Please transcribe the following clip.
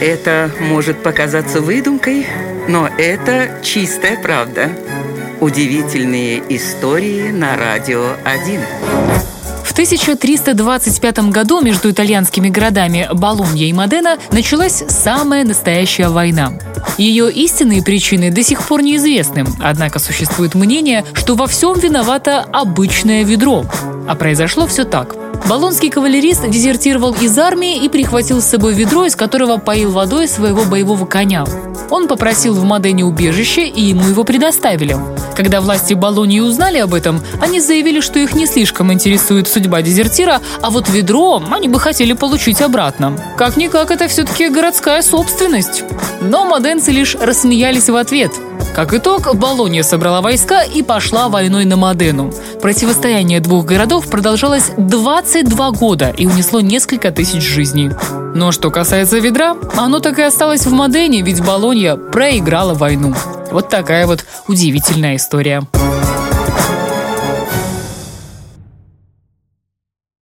Это может показаться выдумкой, но это чистая правда. Удивительные истории на радио 1. В 1325 году между итальянскими городами Болонья и Модена началась самая настоящая война. Ее истинные причины до сих пор неизвестны, однако существует мнение, что во всем виновато обычное ведро. А произошло все так – Болонский кавалерист дезертировал из армии и прихватил с собой ведро, из которого поил водой своего боевого коня. Он попросил в Модене убежище, и ему его предоставили. Когда власти Болонии узнали об этом, они заявили, что их не слишком интересует судьба дезертира, а вот ведро они бы хотели получить обратно. Как-никак, это все-таки городская собственность. Но моденцы лишь рассмеялись в ответ – как итог, Болонья собрала войска и пошла войной на Модену. Противостояние двух городов продолжалось 22 года и унесло несколько тысяч жизней. Но что касается ведра, оно так и осталось в Модене, ведь Болонья проиграла войну. Вот такая вот удивительная история.